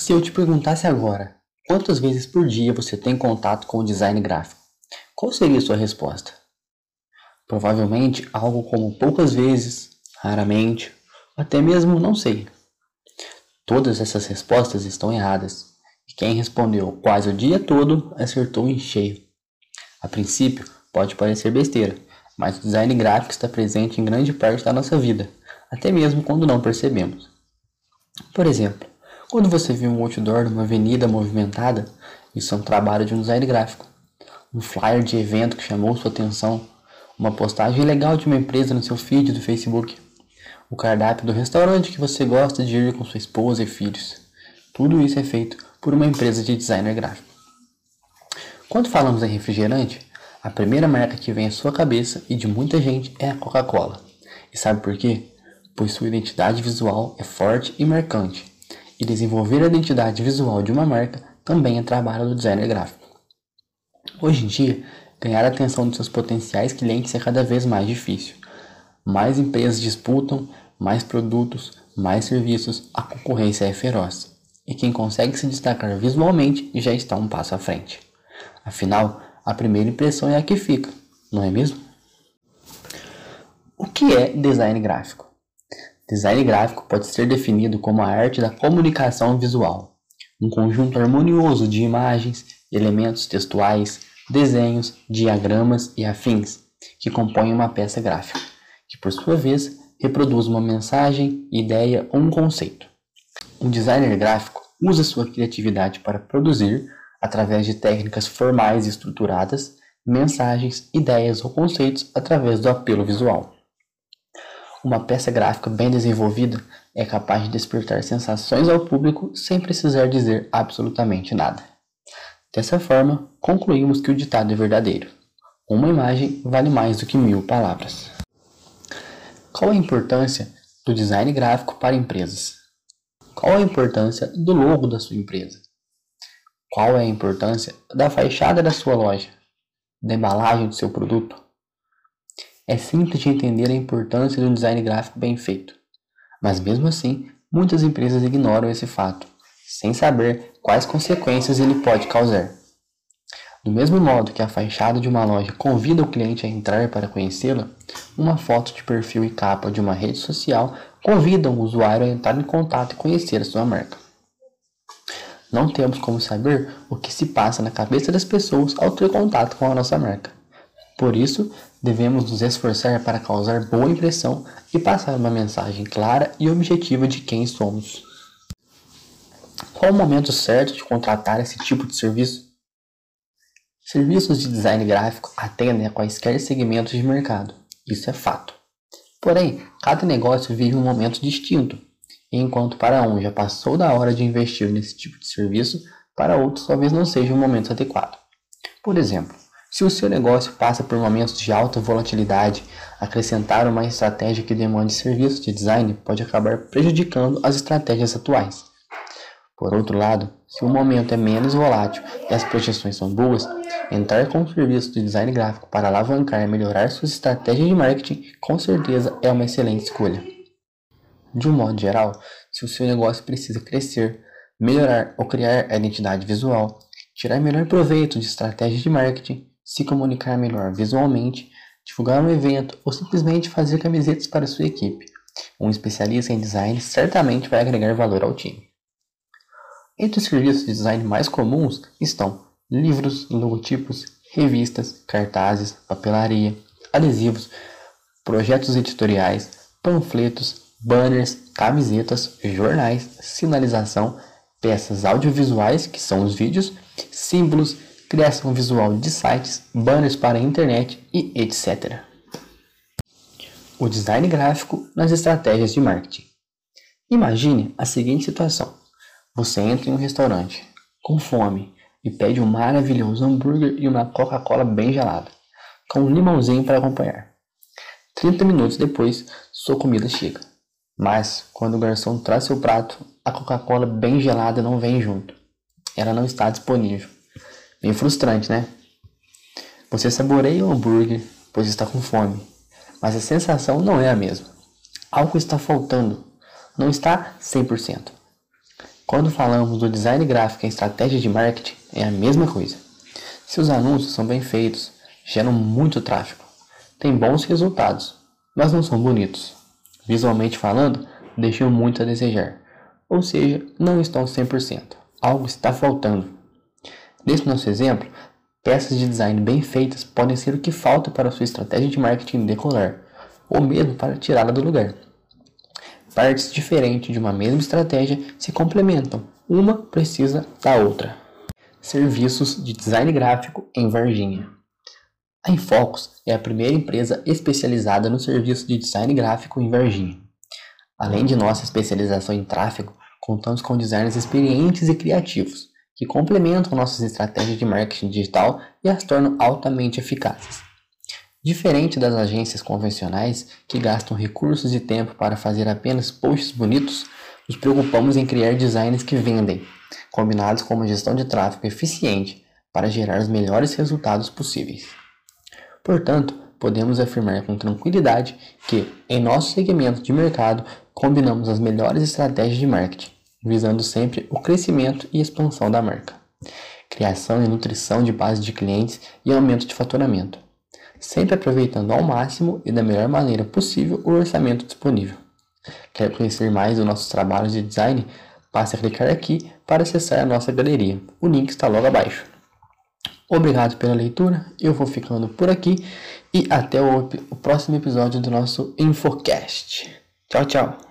Se eu te perguntasse agora, quantas vezes por dia você tem contato com o design gráfico? Qual seria a sua resposta? Provavelmente algo como poucas vezes, raramente, até mesmo não sei. Todas essas respostas estão erradas. E quem respondeu quase o dia todo acertou em cheio. A princípio, pode parecer besteira, mas o design gráfico está presente em grande parte da nossa vida, até mesmo quando não percebemos. Por exemplo, quando você viu um outdoor numa avenida movimentada, isso é um trabalho de um design gráfico. Um flyer de evento que chamou sua atenção, uma postagem legal de uma empresa no seu feed do Facebook, o cardápio do restaurante que você gosta de ir com sua esposa e filhos. Tudo isso é feito por uma empresa de designer gráfico. Quando falamos em refrigerante, a primeira marca que vem à sua cabeça e de muita gente é a Coca-Cola. E sabe por quê? Pois sua identidade visual é forte e marcante e desenvolver a identidade visual de uma marca também é trabalho do designer gráfico. Hoje em dia, ganhar a atenção de seus potenciais clientes é cada vez mais difícil. Mais empresas disputam, mais produtos, mais serviços, a concorrência é feroz. E quem consegue se destacar visualmente já está um passo à frente. Afinal, a primeira impressão é a que fica, não é mesmo? O que é design gráfico? Design gráfico pode ser definido como a arte da comunicação visual, um conjunto harmonioso de imagens, elementos textuais, desenhos, diagramas e afins que compõem uma peça gráfica, que por sua vez reproduz uma mensagem, ideia ou um conceito. Um designer gráfico usa sua criatividade para produzir, através de técnicas formais e estruturadas, mensagens, ideias ou conceitos através do apelo visual. Uma peça gráfica bem desenvolvida é capaz de despertar sensações ao público sem precisar dizer absolutamente nada. Dessa forma, concluímos que o ditado é verdadeiro: uma imagem vale mais do que mil palavras. Qual a importância do design gráfico para empresas? Qual a importância do logo da sua empresa? Qual é a importância da fachada da sua loja? Da embalagem do seu produto? É simples de entender a importância de um design gráfico bem feito. Mas mesmo assim, muitas empresas ignoram esse fato, sem saber quais consequências ele pode causar. Do mesmo modo que a fachada de uma loja convida o cliente a entrar para conhecê-la, uma foto de perfil e capa de uma rede social convidam o usuário a entrar em contato e conhecer a sua marca. Não temos como saber o que se passa na cabeça das pessoas ao ter contato com a nossa marca. Por isso, devemos nos esforçar para causar boa impressão e passar uma mensagem clara e objetiva de quem somos. Qual o momento certo de contratar esse tipo de serviço? Serviços de design gráfico atendem a quaisquer segmentos de mercado, isso é fato. Porém, cada negócio vive um momento distinto, e enquanto para um já passou da hora de investir nesse tipo de serviço, para outros talvez não seja o momento adequado. Por exemplo, se o seu negócio passa por momentos de alta volatilidade, acrescentar uma estratégia que demande serviço de design pode acabar prejudicando as estratégias atuais. Por outro lado, se o momento é menos volátil e as projeções são boas, entrar com o serviço de design gráfico para alavancar e melhorar suas estratégias de marketing com certeza é uma excelente escolha. De um modo geral, se o seu negócio precisa crescer, melhorar ou criar a identidade visual, tirar melhor proveito de estratégias de marketing, se comunicar melhor visualmente, divulgar um evento ou simplesmente fazer camisetas para sua equipe. Um especialista em design certamente vai agregar valor ao time. Entre os serviços de design mais comuns estão livros, logotipos, revistas, cartazes, papelaria, adesivos, projetos editoriais, panfletos, banners, camisetas, jornais, sinalização, peças audiovisuais, que são os vídeos, símbolos, criação visual de sites, banners para a internet e etc. O design gráfico nas estratégias de marketing. Imagine a seguinte situação: você entra em um restaurante com fome e pede um maravilhoso hambúrguer e uma Coca-Cola bem gelada, com um limãozinho para acompanhar. 30 minutos depois, sua comida chega. Mas, quando o garçom traz seu prato, a Coca-Cola bem gelada não vem junto. Ela não está disponível. Bem frustrante, né? Você saboreia o hambúrguer, pois está com fome, mas a sensação não é a mesma. Algo está faltando, não está 100%. Quando falamos do design gráfico em estratégia de marketing, é a mesma coisa. Se os anúncios são bem feitos, geram muito tráfego, têm bons resultados, mas não são bonitos. Visualmente falando, deixam muito a desejar, ou seja, não estão 100%. Algo está faltando. Nesse nosso exemplo, peças de design bem feitas podem ser o que falta para sua estratégia de marketing decolar, ou mesmo para tirá-la do lugar. Partes diferentes de uma mesma estratégia se complementam, uma precisa da outra. Serviços de design gráfico em Varginha. A Infocus é a primeira empresa especializada no serviço de design gráfico em Varginha. Além de nossa especialização em tráfego, contamos com designers experientes e criativos, que complementam nossas estratégias de marketing digital e as tornam altamente eficazes. Diferente das agências convencionais que gastam recursos e tempo para fazer apenas posts bonitos, nos preocupamos em criar designs que vendem, combinados com uma gestão de tráfego eficiente para gerar os melhores resultados possíveis. Portanto, podemos afirmar com tranquilidade que, em nosso segmento de mercado, combinamos as melhores estratégias de marketing, visando sempre o crescimento e expansão da marca, criação e nutrição de base de clientes e aumento de faturamento, sempre aproveitando ao máximo e da melhor maneira possível o orçamento disponível. Quer conhecer mais dos nossos trabalhos de design? Passe a clicar aqui para acessar a nossa galeria. O link está logo abaixo. Obrigado pela leitura, eu vou ficando por aqui e até o, o próximo episódio do nosso Infocast. Tchau, tchau.